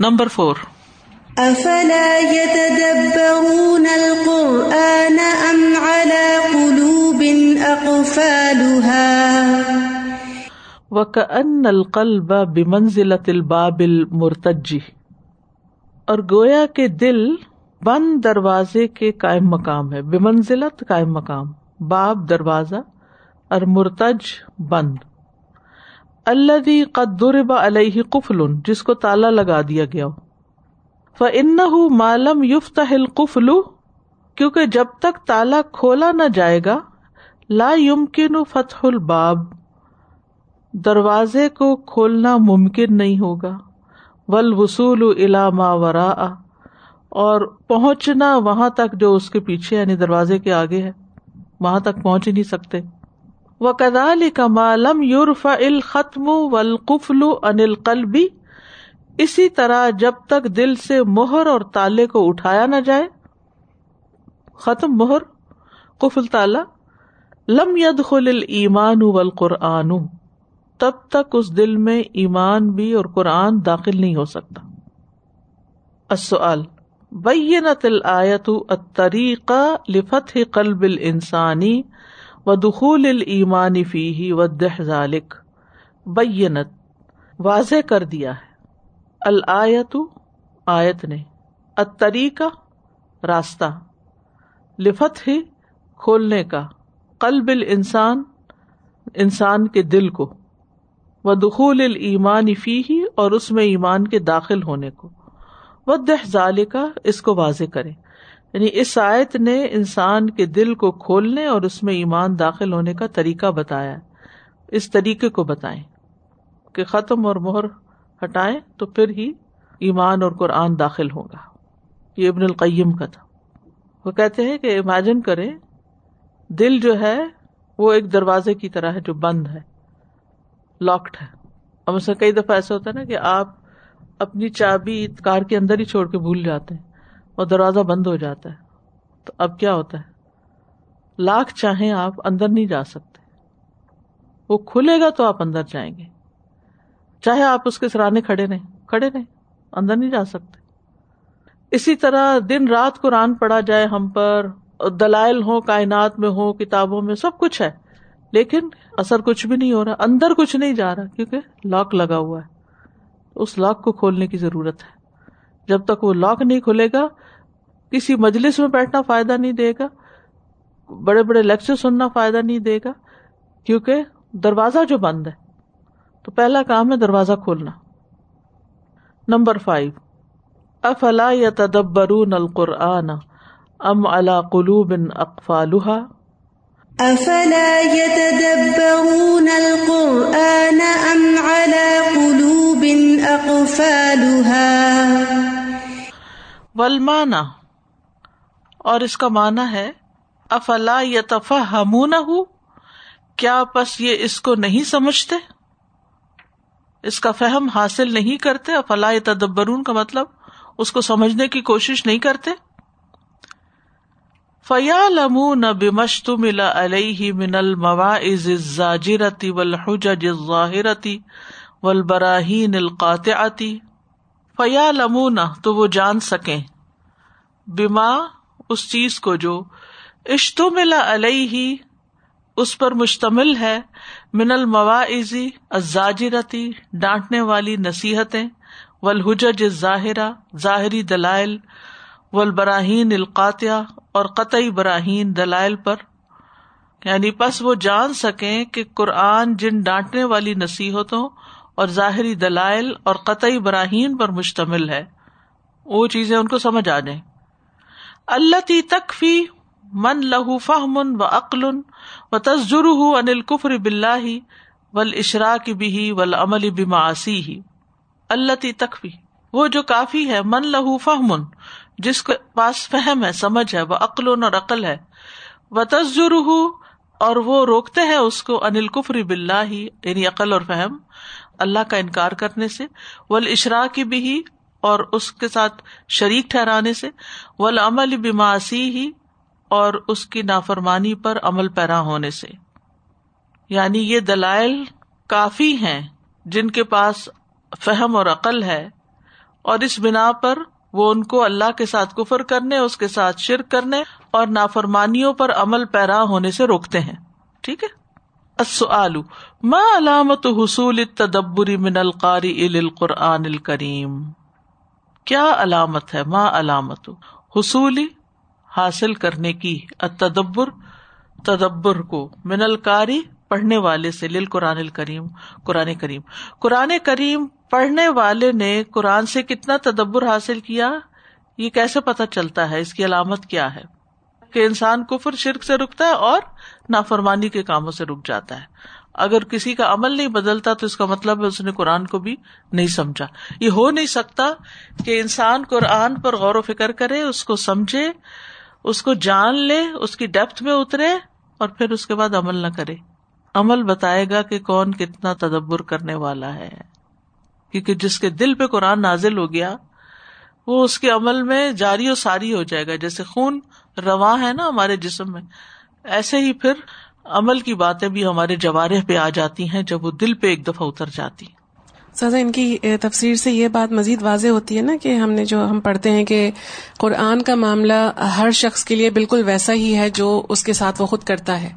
Number four افلا يتدبرون القرآن ام على قلوب اقفالها؟ وكأن القلب بمنزلة الباب المرتجی اور گویا کے دل بند دروازے کے قائم مقام ہے بے منزلت قائم مقام باب دروازہ اور مرتج بند۔ اللہ قدر علیہ قفل، جس کو تالا لگا دیا گیا ہو۔ ان معلوم یفت قفل کیونکہ جب تک تالا کھولا نہ جائے گا، لا یمکن فتح الباب۔ دروازے کو کھولنا ممکن نہیں ہوگا۔ ول وصول ما ورا اور پہنچنا وہاں تک جو اس کے پیچھے یعنی دروازے کے آگے ہے، وہاں تک پہنچ ہی نہیں سکتے۔ وہ کدال کمالم یورف ال ختم ولقفل انل قلبی اسی طرح جب تک دل سے مہر اور تالے کو اٹھایا نہ جائے، ختم مہر، قفل تالا، لم ید خل ایمان ول قرآن تب تک اس دل میں ایمان بھی اور قرآن داخل نہیں ہو سکتا۔ بینت الآیت الطریقہ لفت قلب الانسانی و دخول المانی فی و ذالک، بینت، واضح کر دیا ہے۔ الآیت، آیت نے۔ الطریقہ، راستہ۔ لفت ہی کھولنے کا۔ قلب الانسان، انسان کے دل کو۔ و دخول المان فی ہی اور اس میں ایمان کے داخل ہونے کو۔ و ظال اس کو واضح کرے یعنی اس آیت نے انسان کے دل کو کھولنے اور اس میں ایمان داخل ہونے کا طریقہ بتایا اس طریقے کو بتائیں کہ ختم اور مہر ہٹائیں تو پھر ہی ایمان اور قرآن داخل ہوگا۔ یہ ابن القیم کا تھا۔ وہ کہتے ہیں کہ امیجن کرے دل جو ہے وہ ایک دروازے کی طرح ہے جو بند ہے لاکڈ ہے۔ اب اس میں کئی دفعہ ایسا ہوتا ہے نا کہ آپ اپنی چابی کار کے اندر ہی چھوڑ کے بھول جاتے ہیں۔ اور دروازہ بند ہو جاتا ہے۔ تو اب کیا ہوتا ہے؟ لاکھ چاہیں آپ اندر نہیں جا سکتے۔ وہ کھلے گا تو آپ اندر جائیں گے۔ چاہے آپ اس کے سرانے کھڑے رہیں کھڑے رہیں، اندر نہیں جا سکتے۔ اسی طرح دن رات قرآن پڑھا جائے ہم پر، دلائل ہو کائنات میں ہو کتابوں میں سب کچھ ہے۔ لیکن اثر کچھ بھی نہیں ہو رہا، اندر کچھ نہیں جا رہا، کیونکہ لاک لگا ہوا ہے۔ اس لاک کو کھولنے کی ضرورت ہے۔ جب تک وہ لاک نہیں کھلے گا کسی مجلس میں بیٹھنا فائدہ نہیں دے گا بڑے بڑے لیکچر سننا فائدہ نہیں دے گا کیونکہ دروازہ جو بند ہے۔ تو پہلا کام ہے دروازہ کھولنا۔ نمبر فائیو افلا یا تدبرون القرآن ام اللہ قلوب اقفالها افلا يتدبرون القرآن ام على قلوب اقفالها والمانا اور اس کا معنی ہے، افلا يتفهمونه کیا پس یہ اس کو نہیں سمجھتے؟ اس کا فہم حاصل نہیں کرتے، افلا يتدبرون کا مطلب اس کو سمجھنے کی کوشش نہیں کرتے؟ فیا لم نہ بمشت ملا علیہ من المواعظ الزاجرتی والحجج الظاہرتی والبراہین القاطعتی فیا لمون تو وہ جان سکیں۔ بما اس چیز کو جو اشتو ملا علیہ، اس پر مشتمل ہے، من المواعظ الزاجرتی ڈانٹنے والی نصیحتیں، والحجج الظاہرہ، ظاہری دلائل، والبراہین القاطیہ اور قطعی براہین دلائل پر۔ یعنی پس وہ جان سکیں کہ قرآن جن ڈانٹنے والی نصیحتوں اور ظاہری دلائل اور قطعی براہین پر مشتمل ہے۔ وہ چیزیں ان کو سمجھ آ جائیں۔ اللہ تی تکفی من لہو فہم و عقل و تجر انل کفر بلّہ ول اشراک بھی ول عمل بماسی ہی اللہ تی تکفی وہ جو کافی ہے، من لہو فہمن جس کے پاس فہم ہے، سمجھ ہے وہ عقل اور عقل ہے وہ تجر اور وہ روکتے ہیں اس کو انل کفری بلّہ ہی یعنی عقل اور فہم، اللہ کا انکار کرنے سے ول اشرا کی بھی اور اس کے ساتھ شریک ٹھہرانے سے ول عمل بماسی ہی اور اس کی نافرمانی پر عمل پیرا ہونے سے۔ یعنی یہ دلائل کافی ہیں جن کے پاس فہم اور عقل ہے اور اس بنا پر وہ ان کو اللہ کے ساتھ کفر کرنے، اس کے ساتھ شرک کرنے اور نافرمانیوں پر عمل پیرا ہونے سے روکتے ہیں۔ ٹھیک ہے؟ ما علامت حصول تدبری من القاری القرآن الکریم؟ کیا علامت ہے؟ ما علامت حصولی حاصل کرنے کی تدبر تدبر کو من القاری پڑھنے والے سے، لل قرآن الکریم، قرآن کریم۔ قرآن کریم پڑھنے والے نے قرآن سے کتنا تدبر حاصل کیا؟ یہ کیسے پتا چلتا ہے؟ اس کی علامت کیا ہے؟ کہ انسان کفر، شرک سے رکتا ہے اور نافرمانی کے کاموں سے رک جاتا ہے۔ اگر کسی کا عمل نہیں بدلتا تو اس کا مطلب ہے اس نے قرآن کو بھی نہیں سمجھا۔ یہ ہو نہیں سکتا کہ انسان قرآن پر غور و فکر کرے، اس کو سمجھے، اس کو جان لے، اس کی ڈیپتھ میں اترے اور پھر اس کے بعد عمل نہ کرے۔ عمل بتائے گا کہ کون کتنا تدبر کرنے والا ہے۔ کیونکہ جس کے دل پہ قرآن نازل ہو گیا، وہ اس کے عمل میں جاری و ساری ہو جائے گا۔ جیسے خون رواں ہے نا ہمارے جسم میں، ایسے ہی پھر عمل کی باتیں بھی ہمارے جوارح پہ آ جاتی ہیں جب وہ دل پہ ایک دفعہ اتر جاتی سزا ان کی تفسیر سے یہ بات مزید واضح ہوتی ہے نا کہ ہم نے جو ہم پڑھتے ہیں کہ قرآن کا معاملہ ہر شخص کے لیے بالکل ویسا ہی ہے جو اس کے ساتھ وہ خود کرتا ہے۔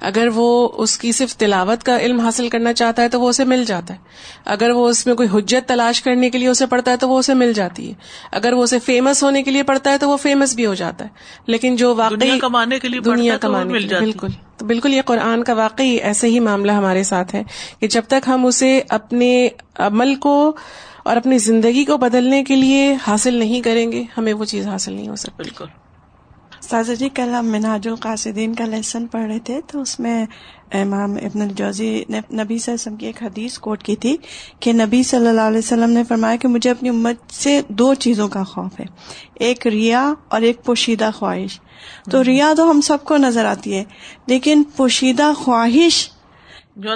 اگر وہ اس کی صرف تلاوت کا علم حاصل کرنا چاہتا ہے تو وہ اسے مل جاتا ہے۔ اگر وہ اس میں کوئی حجت تلاش کرنے کے لیے اسے پڑھتا ہے تو وہ اسے مل جاتی ہے۔ اگر وہ اسے فیمس ہونے کے لیے پڑھتا ہے تو وہ فیمس بھی ہو جاتا ہے۔ لیکن جو واقعی کمانے کے لیے دنیا کمانے لیے بالکل۔ تو بالکل یہ قرآن کا واقعی ایسے ہی معاملہ ہمارے ساتھ ہے کہ جب تک ہم اسے اپنے عمل کو اور اپنی زندگی کو بدلنے کے لیے حاصل نہیں کریں گے، ہمیں وہ چیز حاصل نہیں ہو سکتی۔ بالکل۔ سازا جی کل ہم مناج القاصدین کا لیسن پڑھ رہے تھے تو اس میں امام ابن الجوزی نے نبی صلی اللہ علیہ وسلم کی ایک حدیث کوٹ کی تھی کہ نبی صلی اللہ علیہ وسلم نے فرمایا کہ مجھے اپنی امت سے دو چیزوں کا خوف ہے ایک ریا اور ایک پوشیدہ خواہش۔ تو ریا تو ہم سب کو نظر آتی ہے لیکن پوشیدہ خواہش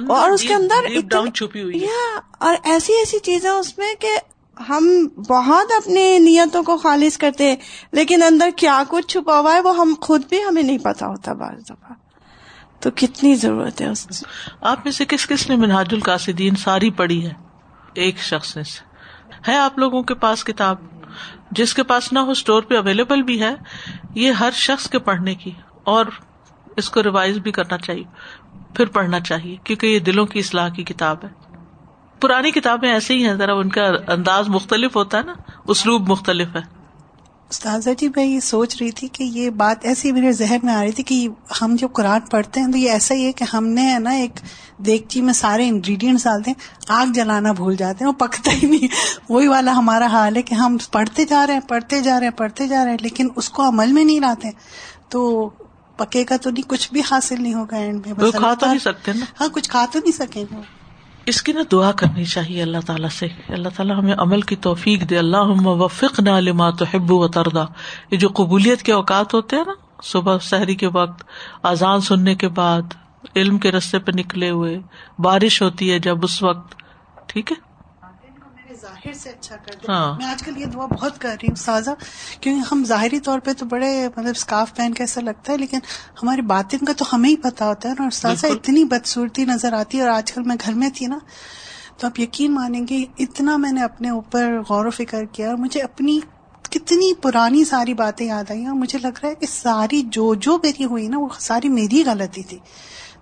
اور اس کے اندر چھپی ہوئی اور ایسی ایسی چیزیں اس میں کہ ہم بہت اپنی نیتوں کو خالص کرتے ہیں، لیکن اندر کیا کچھ چھپا ہوا ہے وہ ہم خود بھی ہمیں نہیں پتا ہوتا بعض دفعہ۔ تو کتنی ضرورت ہے اس آپ میں سے کس کس نے منہاج القاصدین ساری پڑھی ہے؟ ایک شخص نے ہے آپ لوگوں کے پاس کتاب؟ جس کے پاس نہ ہو اسٹور پہ اویلیبل بھی ہے، یہ ہر شخص کے پڑھنے کی، اور اس کو ریوائز بھی کرنا چاہیے، پھر پڑھنا چاہیے، کیونکہ یہ دلوں کی اصلاح کی کتاب ہے۔ پرانی کتابیں ایسے ہی ہیں ذرا ان کا انداز مختلف ہوتا ہے نا اسلوب مختلف ہے۔ استاذہ جی میں یہ سوچ رہی تھی کہ یہ بات ایسی میرے ذہن میں آ رہی تھی کہ ہم جو قرآن پڑھتے ہیں تو یہ ایسا ہی ہے کہ ہم نے نا ایک دیگچی میں سارے انگریڈینٹس ڈالتے ہیں آگ جلانا بھول جاتے ہیں وہ پکتا ہی نہیں۔ وہی والا ہمارا حال ہے کہ ہم پڑھتے جا رہے ہیں پڑھتے جا رہے ہیں پڑھتے جا رہے ہیں لیکن اس کو عمل میں نہیں لاتے۔ تو پکے کا تو نہیں کچھ بھی حاصل نہیں ہوگا اینڈ میں کھا تو نہیں سکتے ہاں کچھ کھا تو نہیں سکیں۔ گے اس کی نا دعا کرنی چاہیے اللہ تعالیٰ سے۔ اللہ تعالیٰ ہمیں عمل کی توفیق دے۔ اللہ وفق نہ لما تو حب و تردا یہ جو قبولیت کے اوقات ہوتے ہیں نا، صبح شہری کے وقت، اذان سننے کے بعد، علم کے رستے پہ نکلے ہوئے، بارش ہوتی ہے جب اس وقت، ٹھیک ہے؟ ظاہر سے اچھا کر دیں۔ ہاں۔ میں آج کل یہ دعا بہت کر رہی ہوں سازا کیونکہ ہم ظاہری طور پہ تو بڑے مطلب اسکارف پہن کے ایسا لگتا ہے لیکن ہماری باطن کا تو ہمیں ہی پتا ہوتا ہے نا۔ اور سازا اتنی بدسورتی نظر آتی ہے اور آج کل میں گھر میں تھی نا تو آپ یقین مانیں گے اتنا میں نے اپنے اوپر غور و فکر کیا اور مجھے اپنی کتنی پرانی ساری باتیں یاد آئی اور مجھے لگ رہا ہے کہ ساری جو جو میری ہوئی نا وہ ساری میری غلطی تھی۔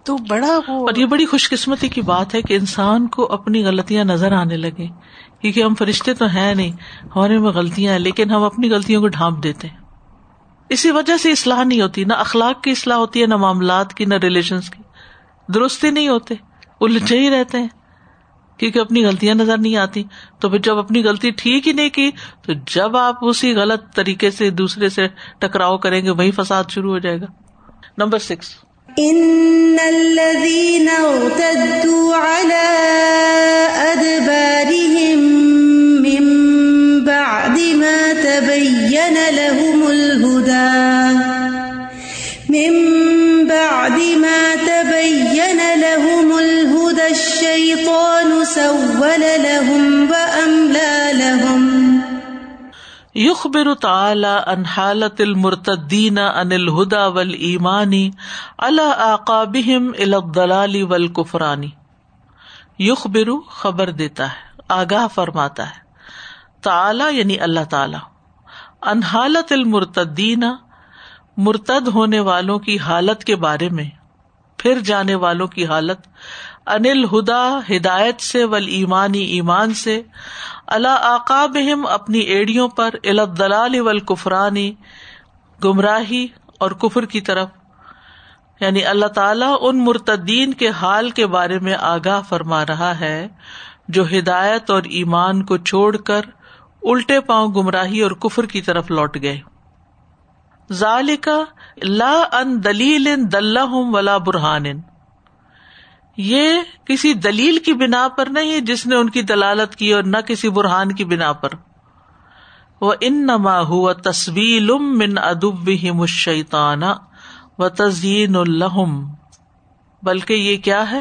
تو بڑا وہ اور یہ بڑی خوش قسمتی کی بات ہے کہ انسان کو اپنی غلطیاں نظر آنے لگے، کیونکہ ہم فرشتے تو ہیں نہیں، ہمارے میں غلطیاں ہیں، لیکن ہم اپنی غلطیوں کو ڈھانپ دیتے ہیں۔ اسی وجہ سے اصلاح نہیں ہوتی، نہ اخلاق کی اصلاح ہوتی ہے، نہ معاملات کی، نہ ریلیشن کی۔ درستی نہیں ہوتے، الجھے ہی رہتے ہیں، کیونکہ اپنی غلطیاں نظر نہیں آتی۔ تو پھر جب اپنی غلطی ٹھیک ہی نہیں کی، تو جب آپ اسی غلط طریقے سے دوسرے سے ٹکراؤ کریں گے وہی فساد شروع ہو جائے گا۔ نمبر سکس ان الذين یخبر تعالی ان حالت المرتدین ان الہدا ول ایمانی اللہ آقابہم الدلالی ول کفرانی یخبرو خبر دیتا ہے، آگاہ فرماتا ہے. تعالی یعنی اللہ تعالی. انحالت المرتدین مرتد ہونے والوں کی حالت کے بارے میں، پھر جانے والوں کی حالت انل ہدا، ہدایت سے ول ایمانی ایمان سے اللہ آقاب اپنی ایڑیوں پر الدلال ول کفرانی گمراہی اور کفر کی طرف۔ یعنی اللہ تعالیٰ ان مرتدین کے حال کے بارے میں آگاہ فرما رہا ہے، جو ہدایت اور ایمان کو چھوڑ کر الٹے پاؤں گمراہی اور کفر کی طرف لوٹ گئے۔ ذالکا لا ان دلیل ولا برہان۔ یہ کسی دلیل کی بنا پر نہیں جس نے ان کی دلالت کی اور نہ کسی برہان کی بنا پر۔ وہ ان نما ہوا تصویل من ادب مشیتان و تزئین الحم بلکہ یہ کیا ہے؟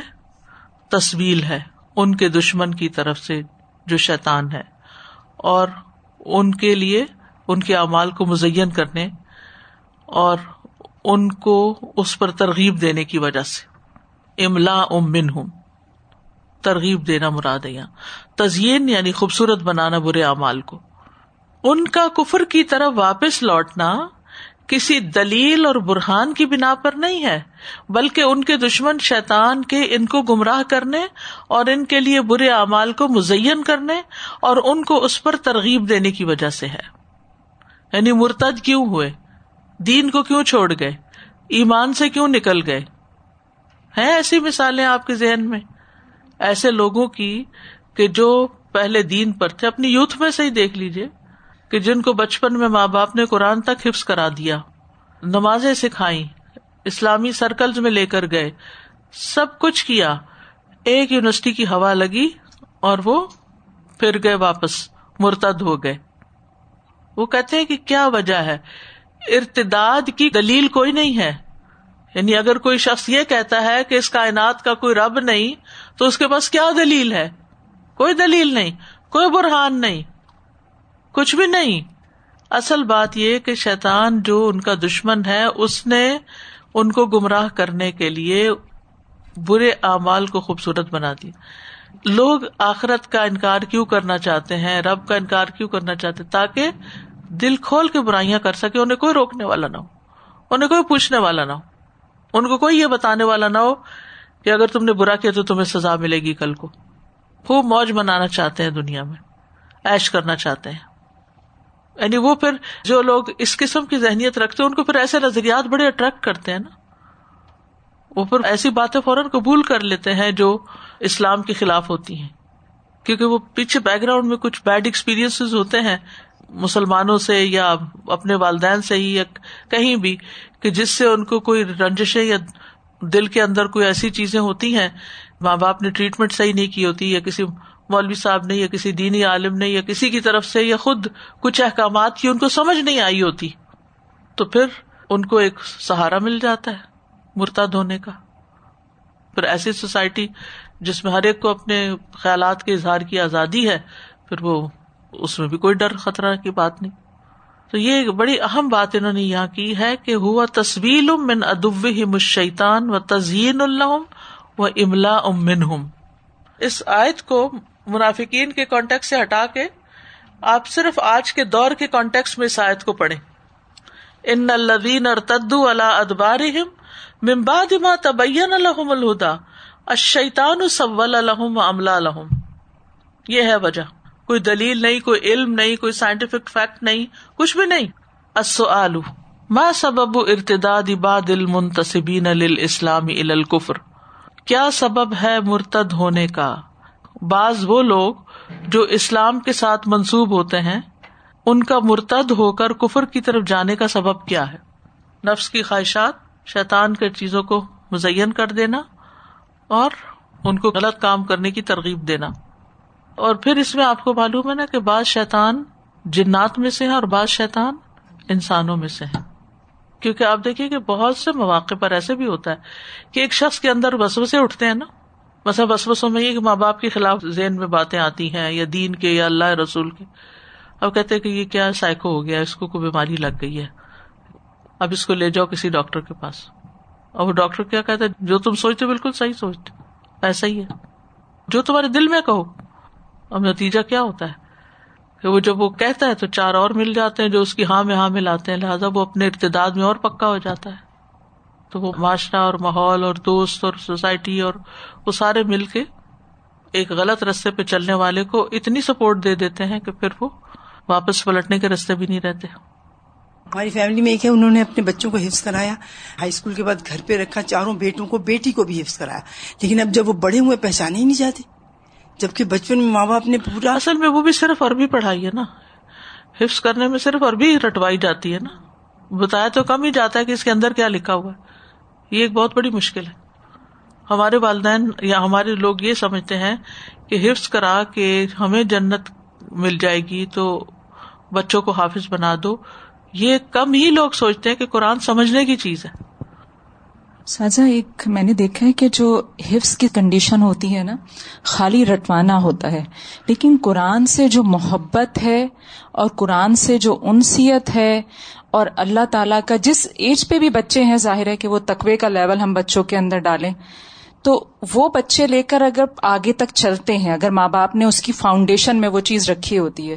تصویل ہے ان کے دشمن کی طرف سے جو شیطان ہے۔ اور ان کے لیے ان کے اعمال کو مزین کرنے اور ان کو اس پر ترغیب دینے کی وجہ سے۔ املا امن ہوں ترغیب دینا مراد یہاں۔ تزئین یعنی خوبصورت بنانا برے اعمال کو۔ ان کا کفر کی طرف واپس لوٹنا کسی دلیل اور برہان کی بنا پر نہیں ہے، بلکہ ان کے دشمن شیطان کے ان کو گمراہ کرنے اور ان کے لیے برے اعمال کو مزین کرنے اور ان کو اس پر ترغیب دینے کی وجہ سے ہے۔ یعنی مرتد کیوں ہوئے؟ دین کو کیوں چھوڑ گئے؟ ایمان سے کیوں نکل گئے؟ ہیں ایسی مثالیں آپ کے ذہن میں؟ ایسے لوگوں کی کہ جو پہلے دین پر تھے، اپنی یوتھ میں سے ہی دیکھ لیجیے کہ جن کو بچپن میں ماں باپ نے قرآن تک حفظ کرا دیا، نمازیں سکھائی اسلامی سرکل میں لے کر گئے، سب کچھ کیا، ایک یونیورسٹی کی ہوا لگی اور وہ پھر گئے واپس، مرتد ہو گئے۔ وہ کہتے ہیں کہ کیا وجہ ہے؟ ارتداد کی دلیل کوئی نہیں ہے۔ یعنی اگر کوئی شخص یہ کہتا ہے کہ اس کائنات کا کوئی رب نہیں، تو اس کے پاس کیا دلیل ہے؟ کوئی دلیل نہیں، کوئی برہان نہیں، کچھ بھی نہیں۔ اصل بات یہ کہ شیطان جو ان کا دشمن ہے، اس نے ان کو گمراہ کرنے کے لیے برے اعمال کو خوبصورت بنا دیا۔ لوگ آخرت کا انکار کیوں کرنا چاہتے ہیں؟ رب کا انکار کیوں کرنا چاہتے تاکہ دل کھول کے برائیاں کر سکے، انہیں کوئی روکنے والا نہ ہو، انہیں کوئی پوچھنے والا نہ ہو۔ ان کو کوئی یہ بتانے والا نہ ہو کہ اگر تم نے برا کیا تو تمہیں سزا ملے گی کل کو۔ خوب موج منانا چاہتے ہیں دنیا میں ایش کرنا چاہتے ہیں۔ یعنی وہ پھر جو لوگ اس قسم کی ذہنیت رکھتے ہیں، ان کو پھر ایسے نظریات بڑے اٹریکٹ کرتے ہیں نا۔ وہ پھر ایسی باتیں فوراً قبول کر لیتے ہیں جو اسلام کے خلاف ہوتی ہیں۔ کیونکہ وہ پیچھے بیک گراؤنڈ میں کچھ بیڈ ایکسپیرئنس ہوتے ہیں مسلمانوں سے یا اپنے والدین سے ہی یا کہیں بھی کہ جس سے ان کو کوئی رنجشیں یا دل کے اندر کوئی ایسی چیزیں ہوتی ہیں، ماں باپ نے ٹریٹمنٹ صحیح نہیں کی ہوتی یا کسی مولوی صاحب نے یا کسی دینی عالم نے یا کسی کی طرف سے یا خود کچھ احکامات کی ان کو سمجھ نہیں آئی ہوتی، تو پھر ان کو ایک سہارا مل جاتا ہے مرتاد ہونے کا۔ پھر ایسی سوسائٹی جس میں ہر ایک کو اپنے خیالات کے اظہار کی آزادی ہے، پھر وہ اس میں بھی کوئی ڈر خطرہ کی بات نہیں۔ تو یہ بڑی اہم بات انہوں نے یہاں کی ہے کہ ہوا تصویل من ادب مشیطان و تزئین اللہ و املا امن اس آیت کو منافقین کے کانٹیکٹ سے ہٹا کے آپ صرف آج کے دور کے کانٹیکٹ میں اس آیت کو پڑھیں۔ ان الدین اور تدو اللہ ادبار ممباد ما تبین الحم الہدا اشیتان سول الحم عملہ الحم یہ ہے وجہ۔ کوئی دلیل نہیں، کوئی علم نہیں، کوئی سائنٹیفک فیکٹ نہیں، کچھ بھی نہیں۔ السؤال، ما سبب ارتداد بعد المنتصبین للاسلام الى الكفر؟ کیا سبب ہے مرتد ہونے کا؟ بعض وہ لوگ جو اسلام کے ساتھ منسوب ہوتے ہیں، ان کا مرتد ہو کر کفر کی طرف جانے کا سبب کیا ہے؟ نفس کی خواہشات، شیطان کے چیزوں کو مزین کر دینا اور ان کو غلط کام کرنے کی ترغیب دینا۔ اور پھر اس میں آپ کو معلوم ہے نا کہ بعض شیطان جنات میں سے ہے اور بعض شیطان انسانوں میں سے ہے کیونکہ آپ دیکھیے کہ بہت سے مواقع پر ایسے بھی ہوتا ہے کہ ایک شخص کے اندر وسوسے اٹھتے ہیں نا۔ بس وسوسوں میں یہ کہ ماں باپ کے خلاف ذہن میں باتیں آتی ہیں یا دین کے یا اللہ رسول کے۔ اب کہتے کہ یہ کیا سائیکو ہو گیا، اس کو کوئی بیماری لگ گئی ہے۔ اب اس کو لے جاؤ کسی ڈاکٹر کے پاس۔ اور وہ ڈاکٹر کیا کہتا ہے، جو تم سوچتے بالکل صحیح سوچتے ایسا ہی ہے۔ جو تمہارے دل میں کہو۔ اب نتیجہ کیا ہوتا ہے؟ کہ وہ جب وہ کہتا ہے تو چار اور مل جاتے ہیں جو اس کی ہاں میں ہاں ملاتے ہیں، لہٰذا وہ اپنے ارتداد میں اور پکا ہو جاتا ہے۔ تو وہ معاشرہ اور ماحول اور دوست اور سوسائٹی اور وہ سارے مل کے ایک غلط رستے پہ چلنے والے کو اتنی سپورٹ دے دیتے ہیں کہ پھر وہ واپس پلٹنے کے رستے بھی نہیں رہتے۔ ہماری فیملی میں ایک ہے، انہوں نے اپنے بچوں کو حفظ کرایا۔ ہائی اسکول کے بعد گھر پہ رکھا، چاروں بیٹوں کو، بیٹی کو بھی حفظ کرایا۔ لیکن اب جب وہ بڑے ہوئے، پہچانے ہی نہیں جاتے۔ جبکہ بچپن میں ماں باپ نے پورا اصل میں وہ بھی صرف عربی پڑھائی ہے نا۔ حفظ کرنے میں صرف عربی رٹوائی جاتی ہے نا۔ بتایا تو کم ہی جاتا ہے کہ اس کے اندر کیا لکھا ہوا ہے۔ یہ ایک بہت بڑی مشکل ہے۔ ہمارے والدین یا ہمارے لوگ یہ سمجھتے ہیں کہ حفظ کرا کے ہمیں جنت مل جائے گی تو بچوں کو حافظ بنا دو۔ یہ کم ہی لوگ سوچتے ہیں کہ قرآن سمجھنے کی چیز ہے۔ سازا ایک میں نے دیکھا ہے کہ جو حفظ کی کنڈیشن ہوتی ہے نا، خالی رٹوانا ہوتا ہے۔ لیکن قرآن سے جو محبت ہے اور قرآن سے جو انسیت ہے اور اللہ تعالیٰ کا جس ایج پہ بھی بچے ہیں، ظاہر ہے کہ وہ تقوی کا لیول ہم بچوں کے اندر ڈالیں۔ تو وہ بچے لے کر اگر آگے تک چلتے ہیں، اگر ماں باپ نے اس کی فاؤنڈیشن میں وہ چیز رکھی ہوتی ہے۔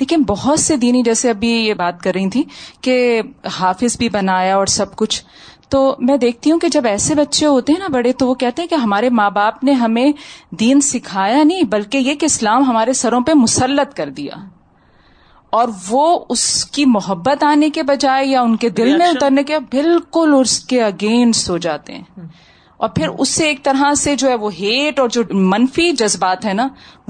لیکن بہت سے دینی، جیسے ابھی یہ بات کر رہی تھی کہ حافظ بھی بنایا اور سب کچھ۔ تو میں دیکھتی ہوں کہ جب ایسے بچے ہوتے ہیں نا بڑے تو وہ کہتے ہیں کہ ہمارے ماں باپ نے ہمیں دین سکھایا نہیں بلکہ یہ کہ اسلام ہمارے سروں پہ مسلط کر دیا۔ اور وہ اس کی محبت آنے کے بجائے یا ان کے دل میں اترنے کے بالکل اس کے اگینسٹ ہو جاتے ہیں۔ اور پھر اس سے ایک طرح سے جو ہے وہ ہیٹ اور جو منفی جذبات ہے نا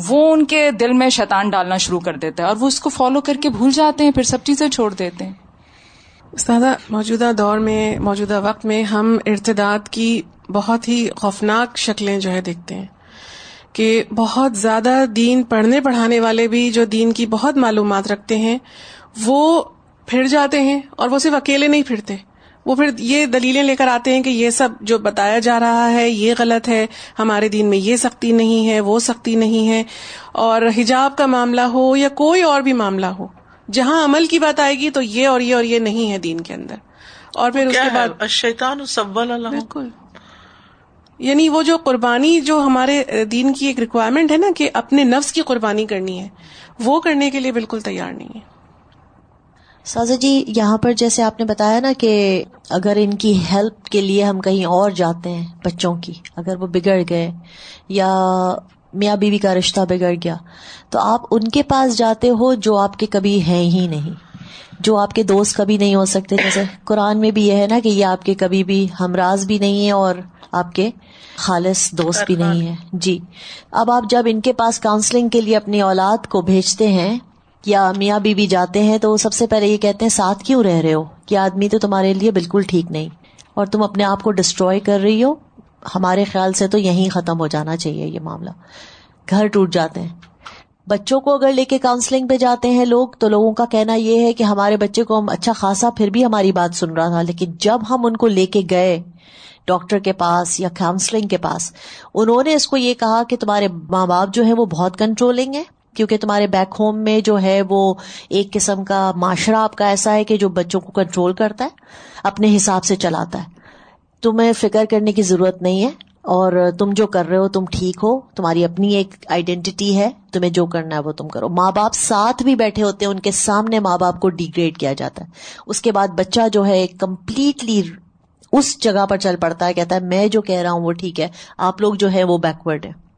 وہ ان کے دل میں شیطان ڈالنا شروع کر دیتا ہے اور وہ اس کو فالو کر کے بھول جاتے ہیں پھر سب چیزیں چھوڑ دیتے ہیں۔ استاذہ، موجودہ دور میں، موجودہ وقت میں ہم ارتداد کی بہت ہی خوفناک شکلیں جو ہے دیکھتے ہیں کہ بہت زیادہ دین پڑھنے پڑھانے والے بھی جو دین کی بہت معلومات رکھتے ہیں، وہ پھر جاتے ہیں اور وہ صرف اکیلے نہیں پھرتے۔ وہ پھر یہ دلیلیں لے کر آتے ہیں کہ یہ سب جو بتایا جا رہا ہے، یہ غلط ہے، ہمارے دین میں یہ سختی نہیں ہے، وہ سختی نہیں ہے اور حجاب کا معاملہ ہو یا کوئی اور بھی معاملہ ہو۔ جہاں عمل کی بات آئے گی تو یہ اور یہ اور یہ نہیں ہے دین کے اندر۔ اور پھر اس کے بعد شیطان بالکل۔ یعنی وہ جو قربانی جو ہمارے دین کی ایک ریکوائرمنٹ ہے نا کہ اپنے نفس کی قربانی کرنی ہے وہ کرنے کے لیے بالکل تیار نہیں ہے۔ سازا جی یہاں پر جیسے آپ نے بتایا نا کہ اگر ان کی ہیلپ کے لیے ہم کہیں اور جاتے ہیں بچوں کی اگر وہ بگڑ گئے یا میاں بیوی کا رشتہ بگڑ گیا۔ تو آپ ان کے پاس جاتے ہو جو آپ کے کبھی ہیں ہی نہیں۔ جو آپ کے دوست کبھی نہیں ہو سکتے۔ جیسے قرآن میں بھی یہ ہے نا کہ یہ آپ کے کبھی بھی ہمراز بھی نہیں ہے اور آپ کے خالص دوست بھی نہیں ہے جی۔ اب آپ جب ان کے پاس کاؤنسلنگ کے لیے اپنی اولاد کو بھیجتے ہیں یا میاں بیوی جاتے ہیں تو وہ سب سے پہلے یہ کہتے ہیں، ساتھ کیوں رہ رہے ہو؟ کہ آدمی تو تمہارے لیے بالکل ٹھیک نہیں۔ اور تم اپنے آپ کو ڈسٹروائے کر رہی ہو۔ ہمارے خیال سے تو یہیں ختم ہو جانا چاہیے یہ معاملہ۔ گھر ٹوٹ جاتے ہیں۔ بچوں کو اگر لے کے کاؤنسلنگ پہ جاتے ہیں لوگ، تو لوگوں کا کہنا یہ ہے کہ ہمارے بچے کو ہم اچھا خاصا پھر بھی ہماری بات سن رہا تھا، لیکن جب ہم ان کو لے کے گئے ڈاکٹر کے پاس یا کاؤنسلنگ کے پاس، انہوں نے اس کو یہ کہا کہ تمہارے ماں باپ جو ہے وہ بہت کنٹرولنگ ہے کیونکہ تمہارے بیک ہوم میں جو ہے وہ ایک قسم کا معاشرہ آپ کا ایسا ہے کہ جو بچوں کو کنٹرول کرتا ہے، اپنے حساب سے چلاتا ہے۔ تمہیں فکر کرنے کی ضرورت نہیں ہے اور تم جو کر رہے ہو، تم ٹھیک ہو، تمہاری اپنی ایک آئیڈینٹی ہے، تمہیں جو کرنا ہے وہ تم کرو۔ ماں باپ ساتھ بھی بیٹھے ہوتے ہیں، ان کے سامنے ماں باپ کو ڈیگریڈ کیا جاتا ہے۔ اس کے بعد بچہ جو ہے کمپلیٹلی اس جگہ پر چل پڑتا ہے، کہتا ہے، میں جو کہہ رہا ہوں وہ ٹھیک ہے، آپ لوگ جو ہے وہ بیکورڈ ہے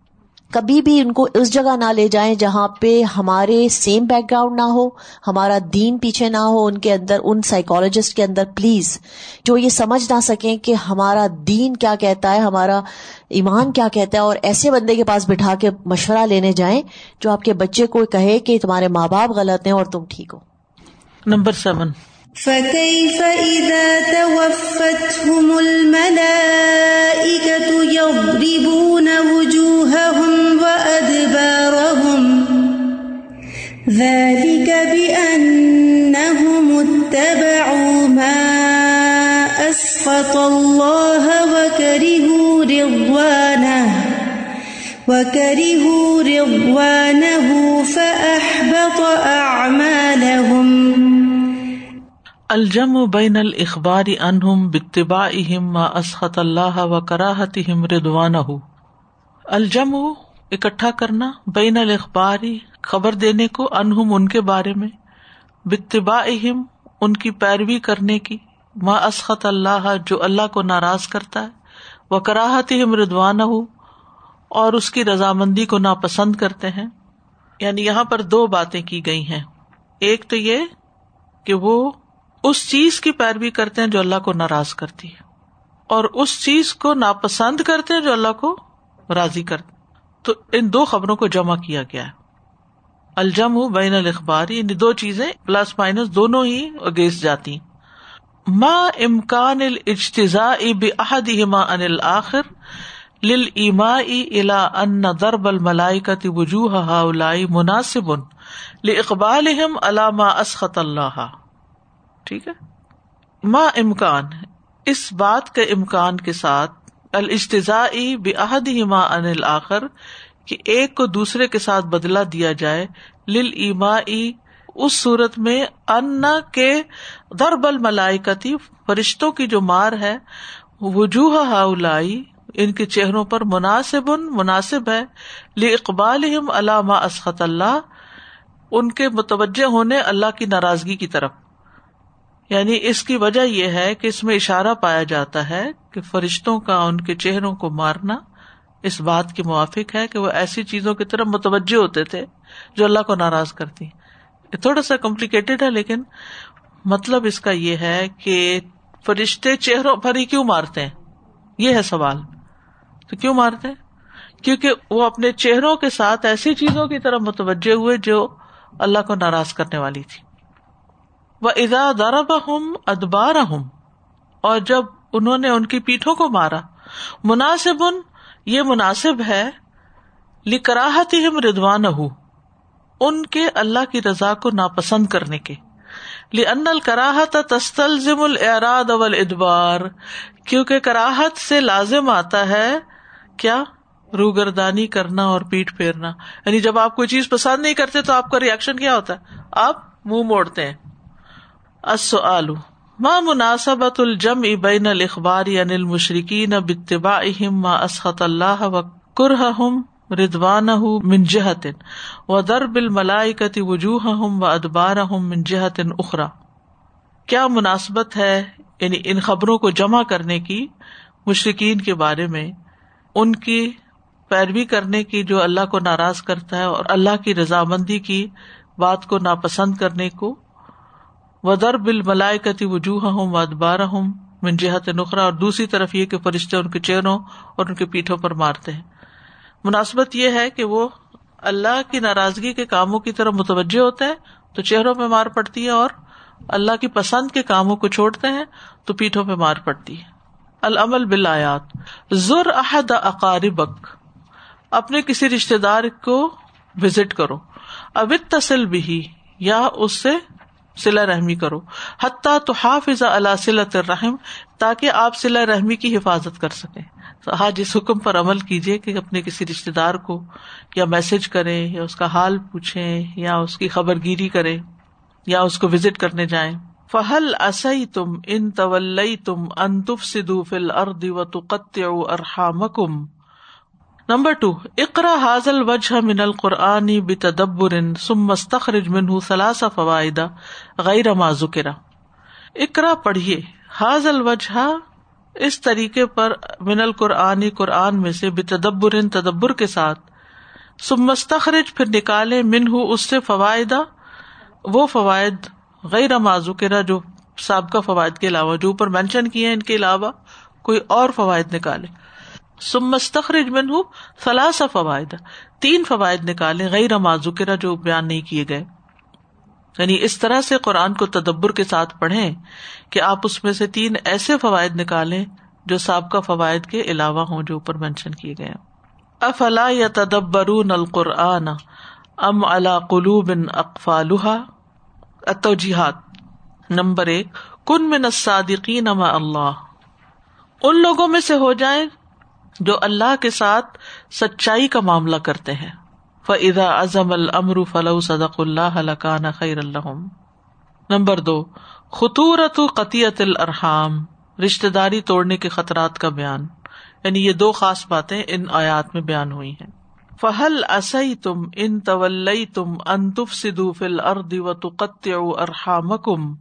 کبھی بھی ان کو اس جگہ نہ لے جائیں جہاں پہ ہمارے سیم بیک گراؤنڈ نہ ہو ہمارا دین پیچھے نہ ہو ان کے اندر ان سائیکولوجسٹ کے اندر پلیز جو یہ سمجھ نہ سکیں کہ ہمارا دین کیا کہتا ہے ہمارا ایمان کیا کہتا ہے اور ایسے بندے کے پاس بٹھا کے مشورہ لینے جائیں جو آپ کے بچے کو کہے کہ تمہارے ماں باپ غلط ہیں اور تم ٹھیک ہو۔ Number seven. فكيف إذا توفتهم الملائكة يضربون وجوههم ذلك بأنهم اتبعوا ما أسخط الله وكرهوا رضوانه وكرهوا رضوانه فأحبط أعمالهم الجم بین الخبار انہم بتبا اہم اسخط اللہ و کراہت ردوان الجم اکٹھا کرنا بین الخباری خبر دینے کو انہم ان کے بارے میں بتبا اہم ان کی پیروی کرنے کی ماں اسخط اللہ، جو اللہ کو ناراض کرتا ہے وہ کراہت ردوان ہو اور اس کی رضامندی کو ناپسند کرتے ہیں۔ یعنی یہاں پر دو باتیں کی گئی ہیں۔ ایک تو یہ کہ وہ اس چیز کی پیروی کرتے ہیں جو اللہ کو ناراض کرتی ہے، اور اس چیز کو ناپسند کرتے ہیں جو اللہ کو راضی کرتے تو ان دو خبروں کو جمع کیا گیا ہے۔ الجم ہوں بین الخباری یعنی دو چیزیں پلس مائنس دونوں ہی اگینسٹ جاتی ماں امکان الجتزا بحد ان الآخر لل اما الا ان درب الملائی کا وجوہ مناسب اقبال علامہ اسخط اللہ ٹھیک ہے؟ ماں امکان، اس بات کے امکان کے ساتھ الجتزا بحد ہما ان الآخر کہ ایک کو دوسرے کے ساتھ بدلا دیا جائے۔ لل ایما اس صورت میں ان کے دربل ملائکتی فرشتوں کی جو مار ہے، وجوہ ہاؤلائی ان کے چہروں پر مناسب مناسب ہے۔ لی اقبال علامہ اسخط اللہ ان کے متوجہ ہونے اللہ کی ناراضگی کی طرف۔ یعنی اس کی وجہ یہ ہے کہ اس میں اشارہ پایا جاتا ہے کہ فرشتوں کا، ان کے چہروں کو مارنا۔ اس بات کے موافق ہے کہ وہ ایسی چیزوں کی طرف متوجہ ہوتے تھے جو اللہ کو ناراض کرتی تھوڑا سا کمپلیکیٹڈ ہے لیکن مطلب اس کا یہ ہے کہ فرشتے چہروں پر ہی کیوں مارتے ہیں؟ یہ ہے سوال۔ تو کیوں مارتے ہیں؟ کیونکہ وہ اپنے چہروں کے ساتھ ایسی چیزوں کی طرف متوجہ ہوئے جو اللہ کو ناراض کرنے والی تھی۔ وہ ادا درب ہوں ادبار ہوں اور جب انہوں نے ان کی پیٹھوں کو مارا، مناسب ان یہ مناسب ہے لکراہت ہم ردوان ان کے اللہ کی رضا کو ناپسند کرنے کے۔ ان الکراہت تستلزم الراد اول ادبار کیونکہ کراہت سے لازم آتا ہے کیا؟ روگردانی کرنا اور پیٹ پھیرنا۔ یعنی جب آپ کوئی چیز پسند نہیں کرتے تو آپ کا ریئیکشن کیا ہوتا ہے؟ آپ منہ موڑتے ہیں۔ السؤال۔ ما مناسبت الجم بین الخبار انل مشرقین بتبا ما اسخط اللہ و کرہم ردوان من جہت و در بل ملائکتی وجوہ و ادبار من جہت اخرا کیا مناسبت ہے یعنی ان خبروں کو جمع کرنے کی مشرقین کے بارے میں ان کی پیروی کرنے کی جو اللہ کو ناراض کرتا ہے اور اللہ کی رضامندی کی بات کو ناپسند کرنے کو ودر بل ملائکتی وجوہ ہوں و ہوں من جہت نخرا اور دوسری طرف یہ کہ فرشتے ان کے چہروں اور ان کے پیٹھوں پر مارتے ہیں۔ مناسبت یہ ہے کہ وہ اللہ کی ناراضگی کے کاموں کی طرف متوجہ ہوتا ہے تو چہروں پہ مار پڑتی ہے اور اللہ کی پسند کے کاموں کو چھوڑتے ہیں، تو پیٹھوں پہ مار پڑتی ہے۔ العمل بلایات ضر احد اقاربک اپنے کسی رشتے دار کو وزٹ کرو۔ اوت تسل بھی یا اس سے سلا رحمی کرو۔ حتیٰ تو حافظ اللہ سلط الرحم، تاکہ آپ سلا رحمی کی حفاظت کر سکیں۔ ہاں، آج اس حکم پر عمل کیجیے کہ اپنے کسی رشتے دار کو یا میسج کرے یا اس کا حال پوچھے یا اس کی خبر گیری کرے یا اس کو وزٹ کرنے جائیں۔ فہل اصئی تم ان طول تم انتف سدو فل ارد و تقت ارحام نمبر ٹو اقرا حاضل وجہ من القرآنی بتدبر سم مستخرج منہ ثلاث فوائدہ غیر ما ذکر۔ اقرا پڑھیے۔ حاضل وجہ اس طریقے پر من القرآن، قرآن میں سے بے تدبر تدبر کے ساتھ۔ مستخرج پھر نکالے من ہوں اس سے فوائدہ وہ فوائد غیر معذوقرا جو سابقہ فوائد کے علاوہ، جو اوپر مینشن کیے ان کے علاوہ، کوئی اور فوائد نکالے۔ سم مستخرج من ہوں فلاح فوائد، تین فوائد نکالے غیر معذوقرا جو بیان نہیں کیے گئے۔ یعنی اس طرح سے قرآن کو تدبر کے ساتھ پڑھیں کہ آپ اس میں سے تین ایسے فوائد نکالیں جو سابقہ فوائد کے علاوہ ہوں جو اوپر مینشن کیے گئے افلا یا تدبر القرآن ام اللہ قلوب اقفالحا اتوجیحات نمبر ایک، کن من الصادقین اما اللہ۔ ان لوگوں میں سے ہو جائیں جو اللہ کے ساتھ سچائی کا معاملہ کرتے ہیں۔ فضا ازم المر فلو صدق اللہ لکان خیر الحم نمبر دو، خطورت قطیت الرحام رشتے داری توڑنے کے خطرات کا بیان۔ یعنی یہ دو خاص باتیں ان آیات میں بیان ہوئی ہیں۔ فہل اصئی تم ان طول تم انتف سدو فل ارد و تقت ارحام کم